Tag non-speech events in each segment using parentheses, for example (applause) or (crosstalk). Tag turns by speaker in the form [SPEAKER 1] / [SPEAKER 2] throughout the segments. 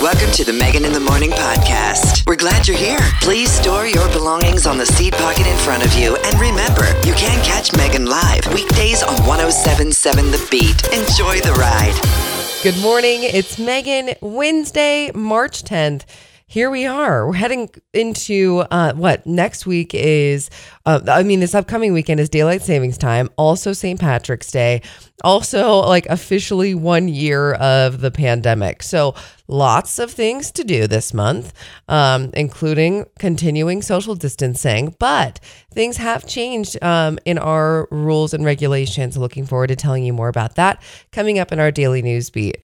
[SPEAKER 1] Welcome to the Megan in the Morning podcast. We're glad you're here. Please store your belongings on the seat pocket in front of you. And remember, you can catch Megan live weekdays on 1077 The Beat. Enjoy the ride.
[SPEAKER 2] Good morning. It's Megan, Wednesday, March 10th. Here we are. We're heading into uh, what next week is. Uh, I mean, this upcoming weekend is daylight savings time, also St. Patrick's Day, also like officially one year of the pandemic. So lots of things to do this month, um, including continuing social distancing. But things have changed um, in our rules and regulations. Looking forward to telling you more about that coming up in our daily news beat.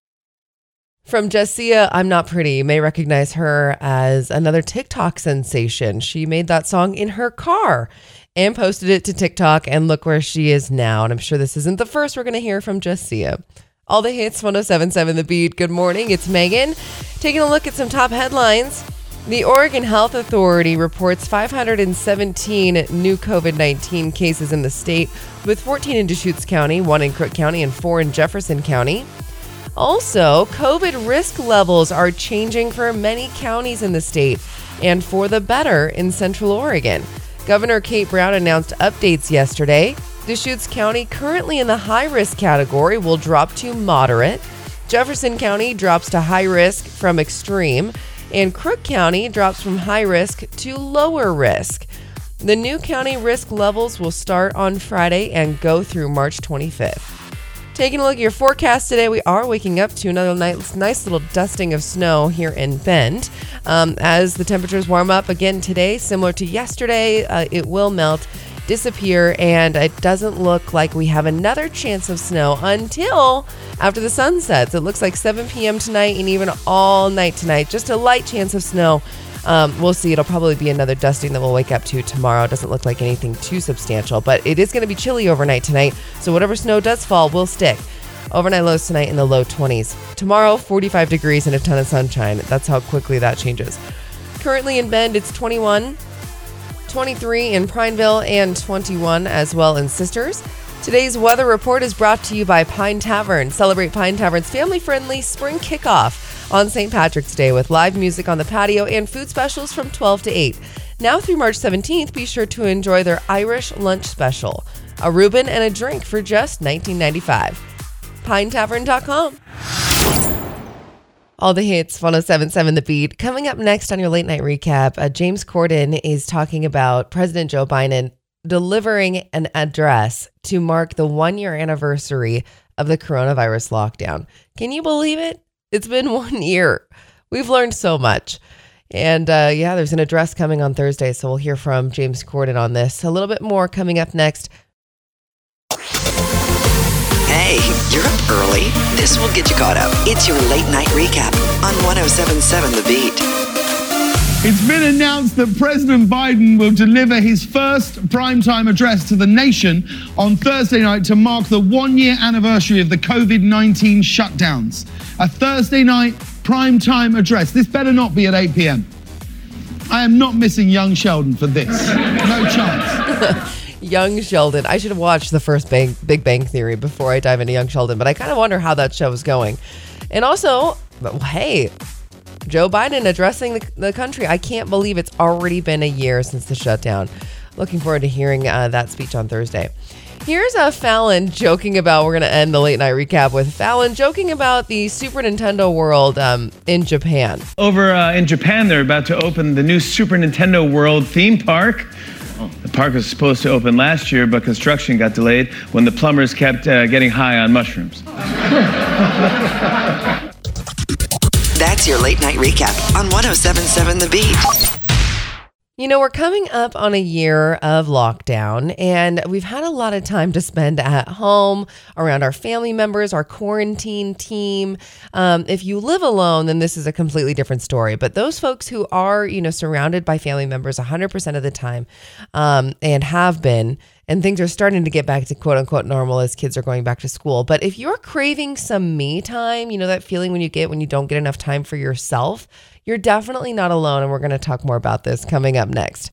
[SPEAKER 2] From Jessia, I'm Not Pretty. You may recognize her as another TikTok sensation. She made that song in her car and posted it to TikTok, and look where she is now. And I'm sure this isn't the first we're going to hear from Jessia. All the hits, 1077 The Beat. Good morning, it's Megan. Taking a look at some top headlines. The Oregon Health Authority reports 517 new COVID 19 cases in the state, with 14 in Deschutes County, one in Crook County, and four in Jefferson County. Also, COVID risk levels are changing for many counties in the state and for the better in Central Oregon. Governor Kate Brown announced updates yesterday. Deschutes County, currently in the high risk category, will drop to moderate. Jefferson County drops to high risk from extreme, and Crook County drops from high risk to lower risk. The new county risk levels will start on Friday and go through March 25th. Taking a look at your forecast today, we are waking up to another nice, nice little dusting of snow here in Bend. Um, as the temperatures warm up again today, similar to yesterday, uh, it will melt, disappear, and it doesn't look like we have another chance of snow until after the sun sets. It looks like 7 p.m. tonight and even all night tonight. Just a light chance of snow. Um, we'll see. It'll probably be another dusting that we'll wake up to tomorrow. It doesn't look like anything too substantial, but it is going to be chilly overnight tonight. So whatever snow does fall will stick. Overnight lows tonight in the low 20s. Tomorrow, 45 degrees and a ton of sunshine. That's how quickly that changes. Currently in Bend, it's 21, 23 in Prineville, and 21 as well in Sisters. Today's weather report is brought to you by Pine Tavern. Celebrate Pine Tavern's family friendly spring kickoff on St. Patrick's Day with live music on the patio and food specials from 12 to 8. Now through March 17th, be sure to enjoy their Irish lunch special a Reuben and a drink for just $19.95. PineTavern.com. All the hits, 1077 The Beat. Coming up next on your late night recap, uh, James Corden is talking about President Joe Biden delivering an address to mark the one year anniversary of the coronavirus lockdown. Can you believe it? It's been (laughs) one year. We've learned so much. And uh, yeah, there's an address coming on Thursday, so we'll hear from James Corden on this. A little bit more coming up next.
[SPEAKER 1] Hey, you're up early. This will get you caught up. It's your late night recap on 1077 The Beat.
[SPEAKER 3] It's been announced that President Biden will deliver his first primetime address to the nation on Thursday night to mark the one year anniversary of the COVID 19 shutdowns. A Thursday night primetime address. This better not be at 8 p.m. I am not missing young Sheldon for this. No (laughs) chance.
[SPEAKER 2] Young Sheldon. I should have watched the first Bang, Big Bang Theory before I dive into Young Sheldon, but I kind of wonder how that show is going. And also, hey, Joe Biden addressing the, the country. I can't believe it's already been a year since the shutdown. Looking forward to hearing uh, that speech on Thursday. Here's a Fallon joking about. We're going to end the late night recap with Fallon joking about the Super Nintendo World um, in Japan.
[SPEAKER 4] Over uh, in Japan, they're about to open the new Super Nintendo World theme park. The park was supposed to open last year, but construction got delayed when the plumbers kept uh, getting high on mushrooms. (laughs)
[SPEAKER 1] That's your late night recap on 1077 The Beat.
[SPEAKER 2] You know, we're coming up on a year of lockdown, and we've had a lot of time to spend at home around our family members, our quarantine team. Um, if you live alone, then this is a completely different story. But those folks who are, you know, surrounded by family members 100% of the time um, and have been, and things are starting to get back to quote unquote normal as kids are going back to school. But if you're craving some me time, you know, that feeling when you get when you don't get enough time for yourself, you're definitely not alone. And we're going to talk more about this coming up next.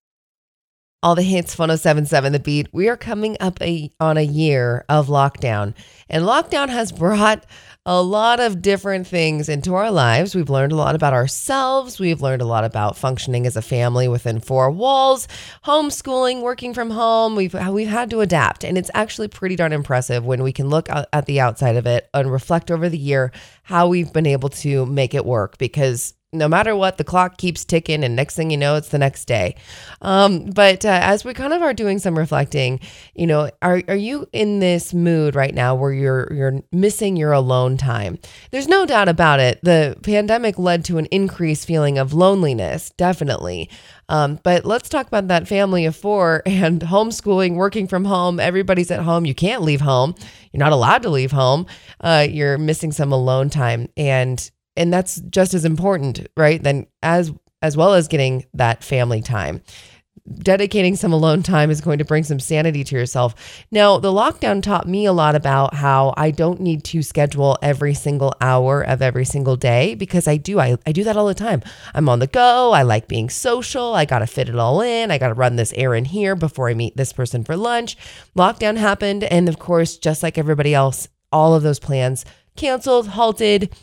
[SPEAKER 2] all the hits 1077 the beat we are coming up a, on a year of lockdown and lockdown has brought a lot of different things into our lives. We've learned a lot about ourselves. We've learned a lot about functioning as a family within four walls homeschooling working from home. We've we've had to adapt. And it's actually pretty darn impressive when we can look at the outside of it and reflect over the year how we've been able to make it work because no matter what, the clock keeps ticking, and next thing you know, it's the next day. Um, but uh, as we kind of are doing some reflecting, you know, are are you in this mood right now where you're you're missing your alone time? There's no doubt about it. The pandemic led to an increased feeling of loneliness, definitely. Um, but let's talk about that family of four (laughs) and homeschooling, working from home. Everybody's at home. You can't leave home. You're not allowed to leave home. Uh, you're missing some alone time, and and that's just as important, right? Then as as well as getting that family time. Dedicating some alone time is going to bring some sanity to yourself. Now, the lockdown taught me a lot about how I don't need to schedule every single hour of every single day because I do. I, I do that all the time. I'm on the go. I like being social. I got to fit it all in. I got to run this errand here before I meet this person for lunch. Lockdown happened. And of course, just like everybody else, all of those plans canceled, halted,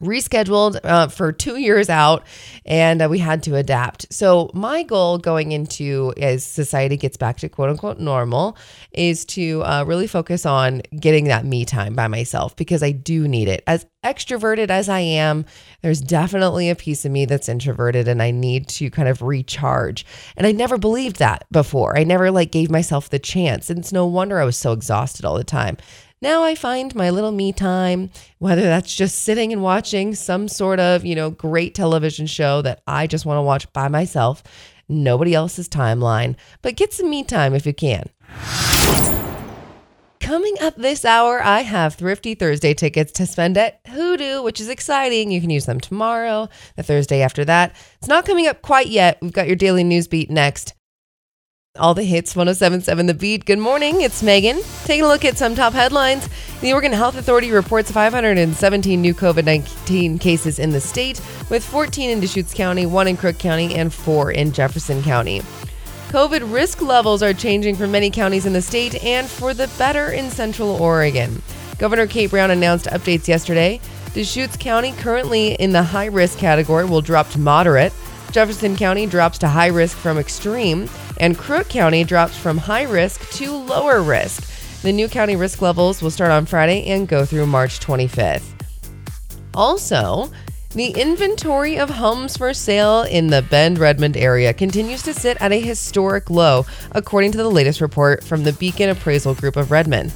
[SPEAKER 2] rescheduled uh, for two years out and uh, we had to adapt. So my goal going into as society gets back to quote unquote normal is to uh, really focus on getting that me time by myself because i do need it. As extroverted as i am there's definitely a piece of me that's introverted and i need to kind of recharge. And i never believed that before. I never like gave myself the chance. And it's no wonder i was so exhausted all the time now I find my little me time, whether that's just sitting and watching some sort of, you know, great television show that I just want to watch by myself, nobody else's timeline, but get some me time if you can. Coming up this hour, I have Thrifty Thursday tickets to spend at Hoodoo, which is exciting. You can use them tomorrow, the Thursday after that. It's not coming up quite yet. We've got your daily news beat next. All the hits 1077 The Beat. Good morning, it's Megan. Taking a look at some top headlines. The Oregon Health Authority reports 517 new COVID 19 cases in the state, with 14 in Deschutes County, 1 in Crook County, and 4 in Jefferson County. COVID risk levels are changing for many counties in the state and for the better in Central Oregon. Governor Kate Brown announced updates yesterday. Deschutes County, currently in the high risk category, will drop to moderate. Jefferson County drops to high risk from extreme, and Crook County drops from high risk to lower risk. The new county risk levels will start on Friday and go through March 25th. Also, the inventory of homes for sale in the Bend Redmond area continues to sit at a historic low, according to the latest report from the Beacon Appraisal Group of Redmond.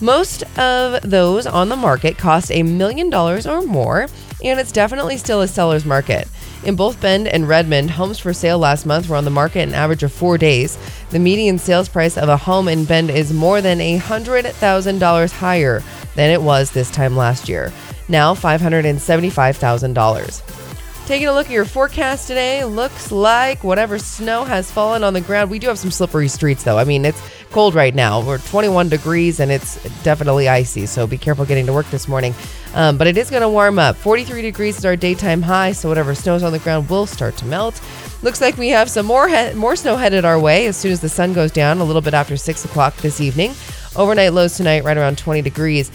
[SPEAKER 2] Most of those on the market cost a million dollars or more, and it's definitely still a seller's market. In both Bend and Redmond, homes for sale last month were on the market an average of four days. The median sales price of a home in Bend is more than $100,000 higher than it was this time last year, now $575,000. Taking a look at your forecast today, looks like whatever snow has fallen on the ground. We do have some slippery streets though. I mean, it's cold right now. We're 21 degrees and it's definitely icy, so be careful getting to work this morning. Um, but it is going to warm up. 43 degrees is our daytime high, so whatever snow's on the ground will start to melt. Looks like we have some more he- more snow headed our way as soon as the sun goes down, a little bit after six o'clock this evening. Overnight lows tonight, right around 20 degrees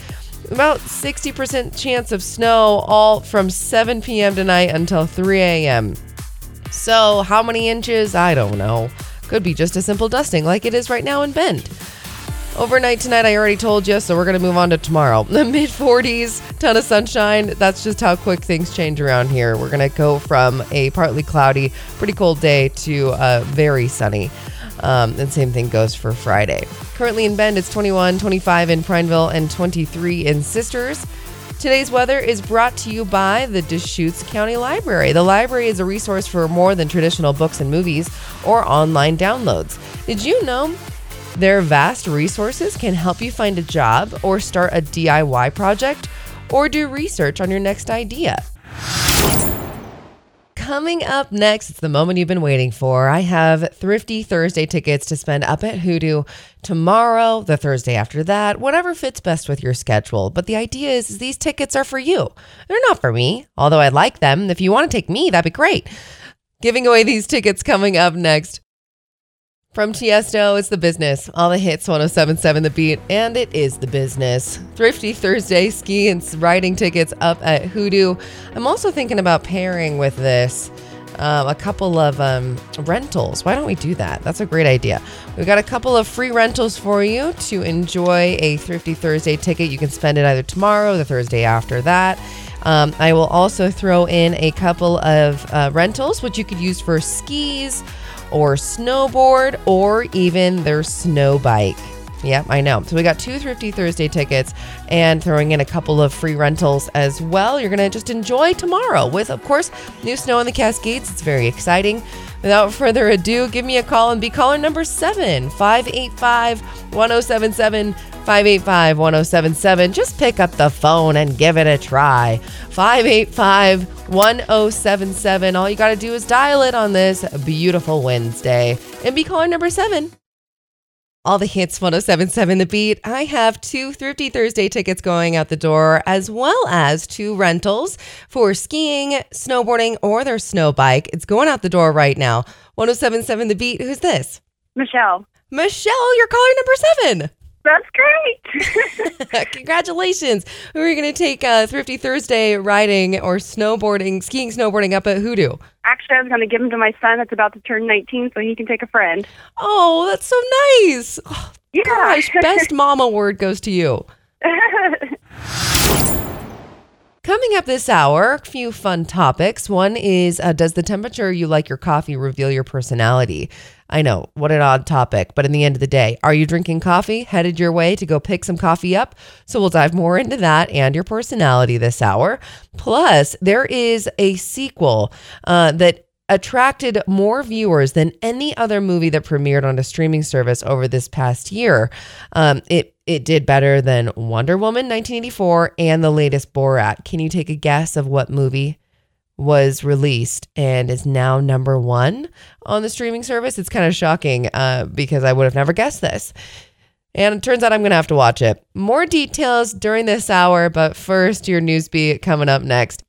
[SPEAKER 2] about 60% chance of snow all from 7 p.m. tonight until 3 a.m. So, how many inches? I don't know. Could be just a simple dusting like it is right now in Bend. Overnight tonight, I already told you, so we're going to move on to tomorrow. (laughs) The mid 40s, ton of sunshine. That's just how quick things change around here. We're going to go from a partly cloudy, pretty cold day to a very sunny. Um, and same thing goes for Friday. Currently in Bend, it's 21, 25 in Prineville, and 23 in Sisters. Today's weather is brought to you by the Deschutes County Library. The library is a resource for more than traditional books and movies or online downloads. Did you know their vast resources can help you find a job or start a DIY project or do research on your next idea? Coming up next, it's the moment you've been waiting for. I have Thrifty Thursday tickets to spend up at Hoodoo tomorrow, the Thursday after that, whatever fits best with your schedule. But the idea is, is these tickets are for you. They're not for me, although I'd like them. If you want to take me, that'd be great. Giving away these tickets coming up next. From Tiesto, it's the business. All the hits, 1077 The Beat, and it is the business. Thrifty Thursday ski and riding tickets up at Hoodoo. I'm also thinking about pairing with this um, a couple of um, rentals. Why don't we do that? That's a great idea. We've got a couple of free rentals for you to enjoy a Thrifty Thursday ticket. You can spend it either tomorrow or the Thursday after that. Um, I will also throw in a couple of uh, rentals, which you could use for skis or snowboard or even their snow bike. Yep, I know. So we got two Thrifty Thursday tickets and throwing in a couple of free rentals as well. You're going to just enjoy tomorrow with, of course, new snow in the Cascades. It's very exciting. Without further ado, give me a call and be caller number seven, 585 1077. 585 1077. Just pick up the phone and give it a try. 585 1077. All you got to do is dial it on this beautiful Wednesday and be caller number seven. All the hits 1077 The Beat. I have two Thrifty Thursday tickets going out the door, as well as two rentals for skiing, snowboarding, or their snow bike. It's going out the door right now. 1077 The Beat. Who's this?
[SPEAKER 5] Michelle.
[SPEAKER 2] Michelle, you're caller number seven.
[SPEAKER 5] That's great. (laughs) (laughs)
[SPEAKER 2] Congratulations. Who are you going to take uh, Thrifty Thursday riding or snowboarding, skiing, snowboarding up at Hoodoo?
[SPEAKER 5] Actually, I was going to give them to my son that's about to turn 19 so he can take a friend.
[SPEAKER 2] Oh, that's so nice. Oh,
[SPEAKER 5] Yeah.
[SPEAKER 2] Gosh, best (laughs) mom award goes to you. Coming up this hour, a few fun topics. One is uh, Does the temperature you like your coffee reveal your personality? I know, what an odd topic, but in the end of the day, are you drinking coffee? Headed your way to go pick some coffee up? So we'll dive more into that and your personality this hour. Plus, there is a sequel uh, that attracted more viewers than any other movie that premiered on a streaming service over this past year. Um, it it did better than Wonder Woman 1984 and the latest Borat. Can you take a guess of what movie was released and is now number one on the streaming service? It's kind of shocking uh, because I would have never guessed this. And it turns out I'm going to have to watch it. More details during this hour, but first, your news beat coming up next.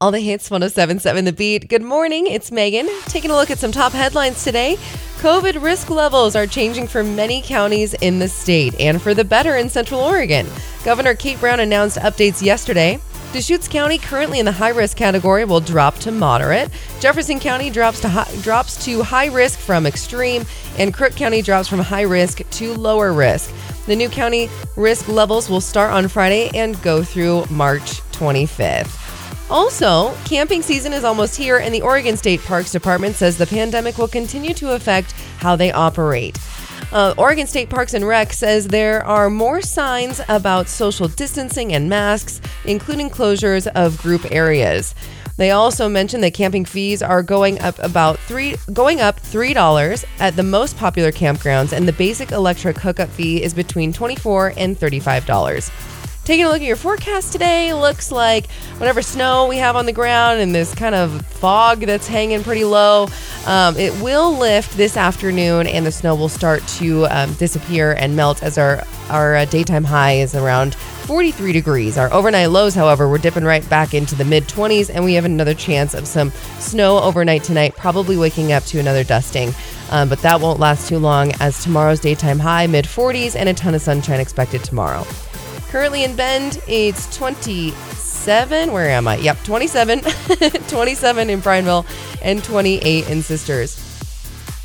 [SPEAKER 2] All the hits 1077 The Beat. Good morning, it's Megan. Taking a look at some top headlines today. COVID risk levels are changing for many counties in the state and for the better in Central Oregon. Governor Kate Brown announced updates yesterday. Deschutes County, currently in the high risk category, will drop to moderate. Jefferson County drops to high, drops to high risk from extreme, and Crook County drops from high risk to lower risk. The new county risk levels will start on Friday and go through March 25th. Also, camping season is almost here, and the Oregon State Parks Department says the pandemic will continue to affect how they operate. Uh, Oregon State Parks and Rec says there are more signs about social distancing and masks, including closures of group areas. They also mentioned that camping fees are going up about three, going up three dollars at the most popular campgrounds, and the basic electric hookup fee is between twenty-four and thirty-five dollars. Taking a look at your forecast today, looks like whatever snow we have on the ground and this kind of fog that's hanging pretty low, um, it will lift this afternoon and the snow will start to um, disappear and melt as our, our uh, daytime high is around 43 degrees. Our overnight lows, however, we're dipping right back into the mid 20s and we have another chance of some snow overnight tonight, probably waking up to another dusting. Um, but that won't last too long as tomorrow's daytime high, mid 40s, and a ton of sunshine expected tomorrow. Currently in Bend, it's 27. Where am I? Yep, 27. (laughs) 27 in Prineville and 28 in Sisters.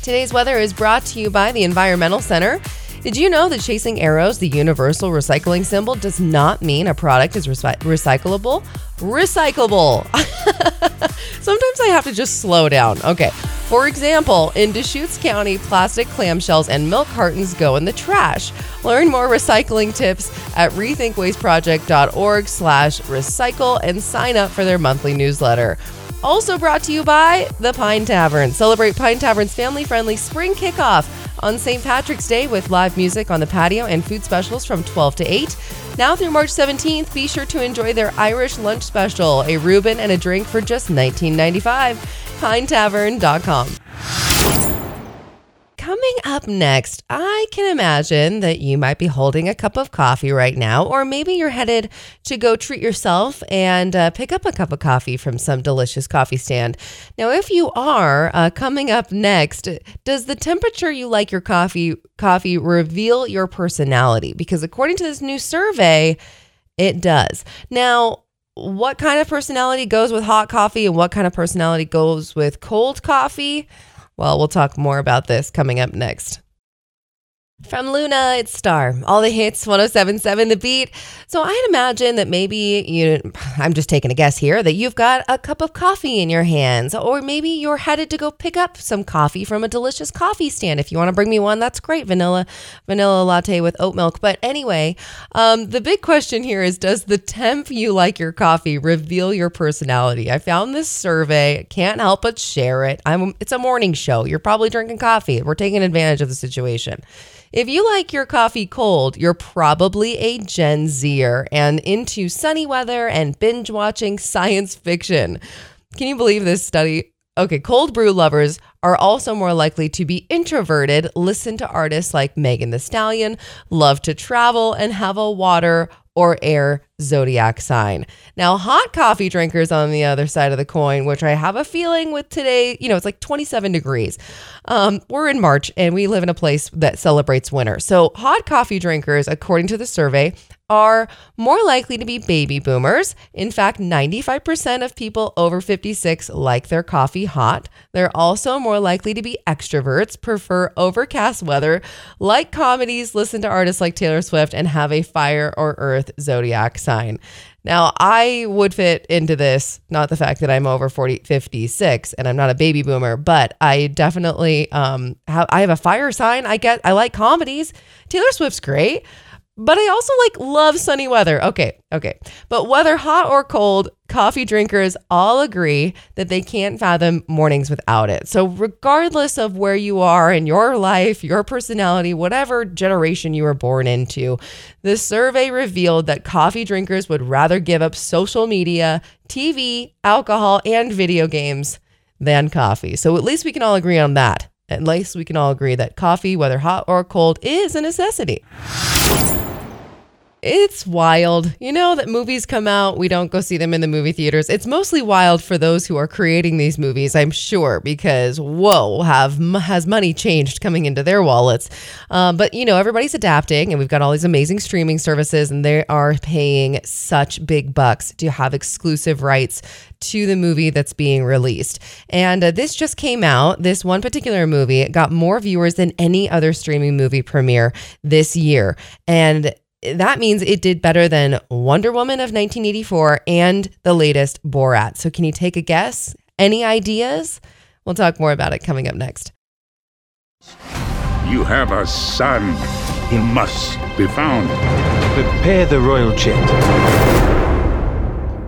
[SPEAKER 2] Today's weather is brought to you by the Environmental Center. Did you know that chasing arrows, the universal recycling symbol, does not mean a product is recy- recyclable? Recyclable. (laughs) Sometimes I have to just slow down. Okay. For example, in Deschutes County, plastic clamshells and milk cartons go in the trash. Learn more recycling tips at rethinkwasteproject.org slash recycle and sign up for their monthly newsletter. Also brought to you by the Pine Tavern. Celebrate Pine Tavern's family-friendly spring kickoff on St. Patrick's Day with live music on the patio and food specials from 12 to 8. Now through March 17th, be sure to enjoy their Irish lunch special, a Reuben and a drink for just $19.95. PineTavern.com. coming up next, I can imagine that you might be holding a cup of coffee right now, or maybe you're headed to go treat yourself and uh, pick up a cup of coffee from some delicious coffee stand. Now, if you are uh, coming up next, does the temperature you like your coffee coffee reveal your personality? Because according to this new survey, it does. Now, what kind of personality goes with hot coffee and what kind of personality goes with cold coffee? Well, we'll talk more about this coming up next. From Luna, it's Star. All the hits, 1077 The Beat. So I'd imagine that maybe you, I'm just taking a guess here, that you've got a cup of coffee in your hands, or maybe you're headed to go pick up some coffee from a delicious coffee stand. If you want to bring me one, that's great. Vanilla, vanilla latte with oat milk. But anyway, um, the big question here is Does the temp you like your coffee reveal your personality? I found this survey, can't help but share it. I'm, it's a morning show. You're probably drinking coffee. We're taking advantage of the situation. If you like your coffee cold, you're probably a Gen Zer and into sunny weather and binge watching science fiction. Can you believe this study? Okay, cold brew lovers are also more likely to be introverted, listen to artists like Megan Thee Stallion, love to travel, and have a water or air zodiac sign. Now, hot coffee drinkers on the other side of the coin, which I have a feeling with today, you know, it's like 27 degrees. Um, we're in March and we live in a place that celebrates winter. So, hot coffee drinkers, according to the survey, are more likely to be baby boomers. In fact, 95% of people over 56 like their coffee hot. They're also more likely to be extroverts, prefer overcast weather, like comedies, listen to artists like Taylor Swift, and have a fire or earth zodiac sign. Now, I would fit into this, not the fact that I'm over 40, 56 and I'm not a baby boomer, but I definitely um have I have a fire sign. I get I like comedies. Taylor Swift's great. But I also like love sunny weather. Okay, okay. But whether hot or cold, coffee drinkers all agree that they can't fathom mornings without it. So, regardless of where you are in your life, your personality, whatever generation you were born into, the survey revealed that coffee drinkers would rather give up social media, TV, alcohol, and video games than coffee. So, at least we can all agree on that. At least we can all agree that coffee, whether hot or cold, is a necessity. It's wild. You know that movies come out, we don't go see them in the movie theaters. It's mostly wild for those who are creating these movies, I'm sure, because whoa, have has money changed coming into their wallets? Um, but you know, everybody's adapting, and we've got all these amazing streaming services, and they are paying such big bucks to have exclusive rights to the movie that's being released. And uh, this just came out. This one particular movie got more viewers than any other streaming movie premiere this year, and that means it did better than Wonder Woman of 1984 and the latest Borat. So, can you take a guess? Any ideas? We'll talk more about it coming up next.
[SPEAKER 6] You have a son. He must be found.
[SPEAKER 7] Prepare the royal jet.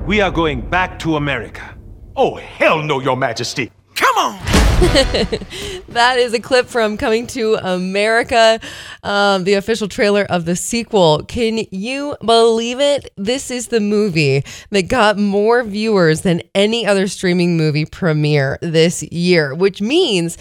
[SPEAKER 7] We are going back to America.
[SPEAKER 8] Oh, hell no, Your Majesty. Come on! (laughs)
[SPEAKER 2] that is a clip from Coming to America, um, the official trailer of the sequel. Can you believe it? This is the movie that got more viewers than any other streaming movie premiere this year, which means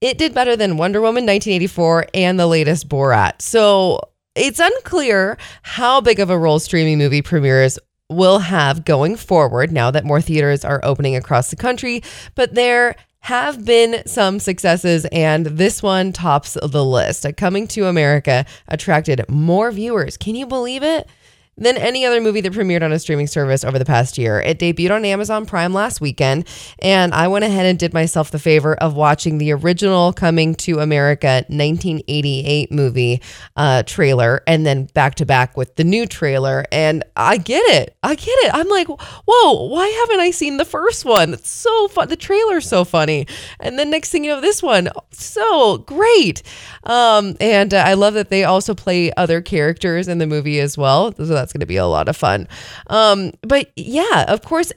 [SPEAKER 2] it did better than Wonder Woman 1984 and the latest Borat. So it's unclear how big of a role streaming movie premieres will have going forward now that more theaters are opening across the country, but there have been some successes, and this one tops the list. Coming to America attracted more viewers. Can you believe it? Than any other movie that premiered on a streaming service over the past year. It debuted on Amazon Prime last weekend, and I went ahead and did myself the favor of watching the original Coming to America 1988 movie uh, trailer and then back to back with the new trailer. And I get it. I get it. I'm like, whoa, why haven't I seen the first one? It's so fun. The trailer's so funny. And then next thing you know, this one, so great. Um, and uh, I love that they also play other characters in the movie as well. So that's going to be a lot of fun. Um, but yeah, of course,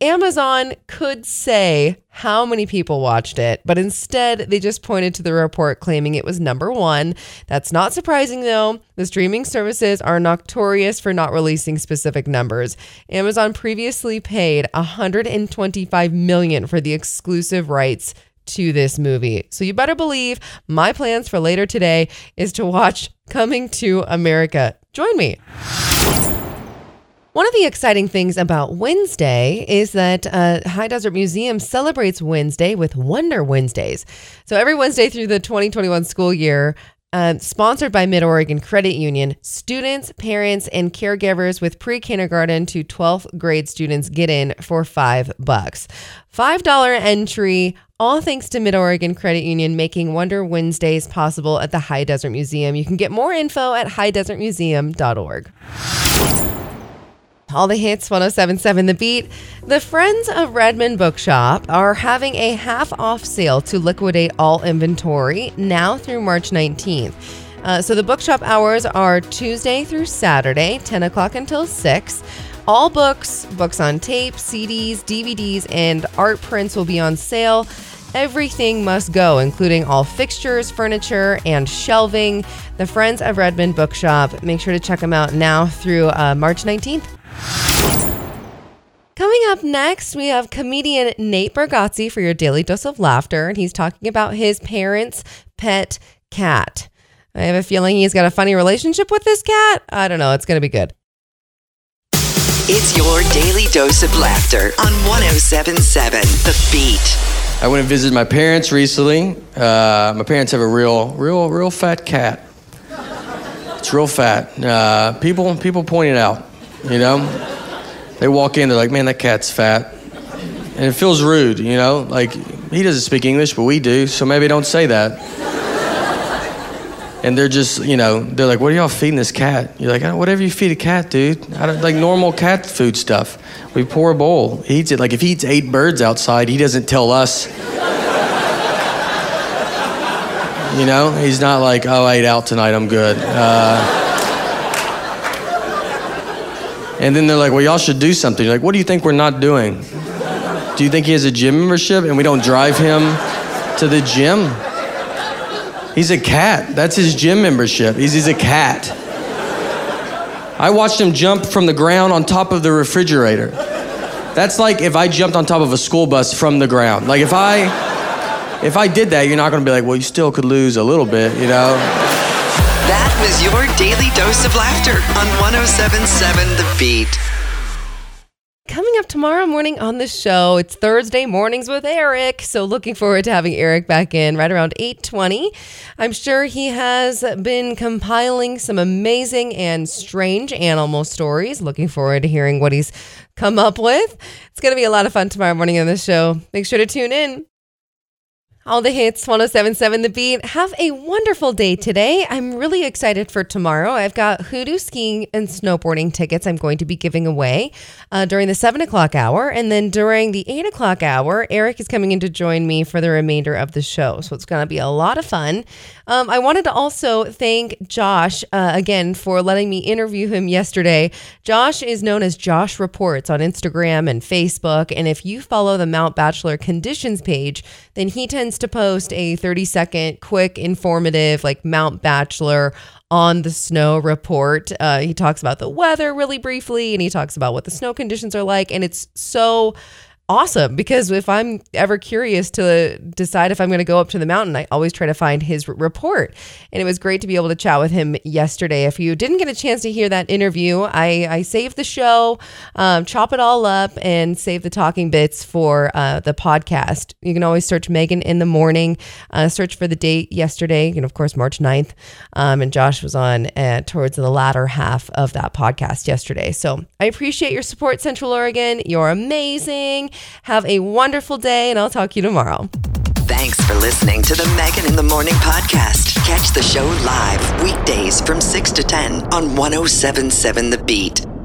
[SPEAKER 2] Amazon could say how many people watched it, but instead they just pointed to the report claiming it was number one. That's not surprising though. The streaming services are notorious for not releasing specific numbers. Amazon previously paid 125 million for the exclusive rights to this movie. So you better believe my plans for later today is to watch Coming to America. Join me. One of the exciting things about Wednesday is that uh, High Desert Museum celebrates Wednesday with Wonder Wednesdays. So every Wednesday through the 2021 school year, uh, sponsored by Mid Oregon Credit Union, students, parents, and caregivers with pre kindergarten to 12th grade students get in for five bucks. $5 entry, all thanks to Mid Oregon Credit Union making Wonder Wednesdays possible at the High Desert Museum. You can get more info at highdesertmuseum.org. All the hits 1077 The Beat. The Friends of Redmond Bookshop are having a half off sale to liquidate all inventory now through March 19th. Uh, so the bookshop hours are Tuesday through Saturday, 10 o'clock until 6. All books, books on tape, CDs, DVDs, and art prints will be on sale. Everything must go, including all fixtures, furniture, and shelving. The Friends of Redmond Bookshop. Make sure to check them out now through uh, March 19th. Coming up next, we have comedian Nate Bargatze for your daily dose of laughter, and he's talking about his parents' pet cat. I have a feeling he's got a funny relationship with this cat. I don't know. It's going to be good.
[SPEAKER 1] It's your daily dose of laughter on 1077 The Beat.
[SPEAKER 9] I went and visited my parents recently. Uh, my parents have a real, real, real fat cat. It's real fat. Uh, people, people point it out. You know, they walk in, they're like, "Man, that cat's fat," and it feels rude. You know, like he doesn't speak English, but we do, so maybe don't say that. And they're just, you know, they're like, "What are y'all feeding this cat?" You're like, "Whatever you feed a cat, dude. Like normal cat food stuff. We pour a bowl. He eats it. Like if he eats eight birds outside, he doesn't tell us." You know, he's not like, "Oh, I ate out tonight. I'm good." Uh, and then they're like, well, y'all should do something. You're like, what do you think we're not doing? Do you think he has a gym membership and we don't drive him to the gym? He's a cat. That's his gym membership. He's, he's a cat. I watched him jump from the ground on top of the refrigerator. That's like if I jumped on top of a school bus from the ground. Like if I if I did that, you're not gonna be like, well, you still could lose a little bit, you know?
[SPEAKER 1] Was your daily dose of laughter on 1077 The Beat.
[SPEAKER 2] Coming up tomorrow morning on the show, it's Thursday mornings with Eric. So looking forward to having Eric back in right around 8:20. I'm sure he has been compiling some amazing and strange animal stories. Looking forward to hearing what he's come up with. It's going to be a lot of fun tomorrow morning on the show. Make sure to tune in. All the hits, 1077 The Beat. Have a wonderful day today. I'm really excited for tomorrow. I've got hoodoo skiing and snowboarding tickets I'm going to be giving away uh, during the 7 o'clock hour. And then during the 8 o'clock hour, Eric is coming in to join me for the remainder of the show. So it's going to be a lot of fun. Um, I wanted to also thank Josh uh, again for letting me interview him yesterday. Josh is known as Josh Reports on Instagram and Facebook. And if you follow the Mount Bachelor conditions page, then he tends to post a 30 second, quick, informative, like Mount Bachelor on the snow report. Uh, he talks about the weather really briefly and he talks about what the snow conditions are like. And it's so awesome because if I'm ever curious to decide if I'm going to go up to the mountain, I always try to find his report. And it was great to be able to chat with him yesterday. If you didn't get a chance to hear that interview, I, I saved the show, um, chop it all up, and save the talking bits for uh, the podcast. You can always search Megan in the morning, uh, search for the date yesterday, and of course, March 9th. Um, and Josh was on uh, towards the latter half of that podcast yesterday. So I appreciate your support, Central Oregon. You're amazing. Have a wonderful day, and I'll talk to you tomorrow.
[SPEAKER 1] Thanks for listening to the Megan in the Morning podcast. Catch the show live weekdays from 6 to 10 on 1077 The Beat.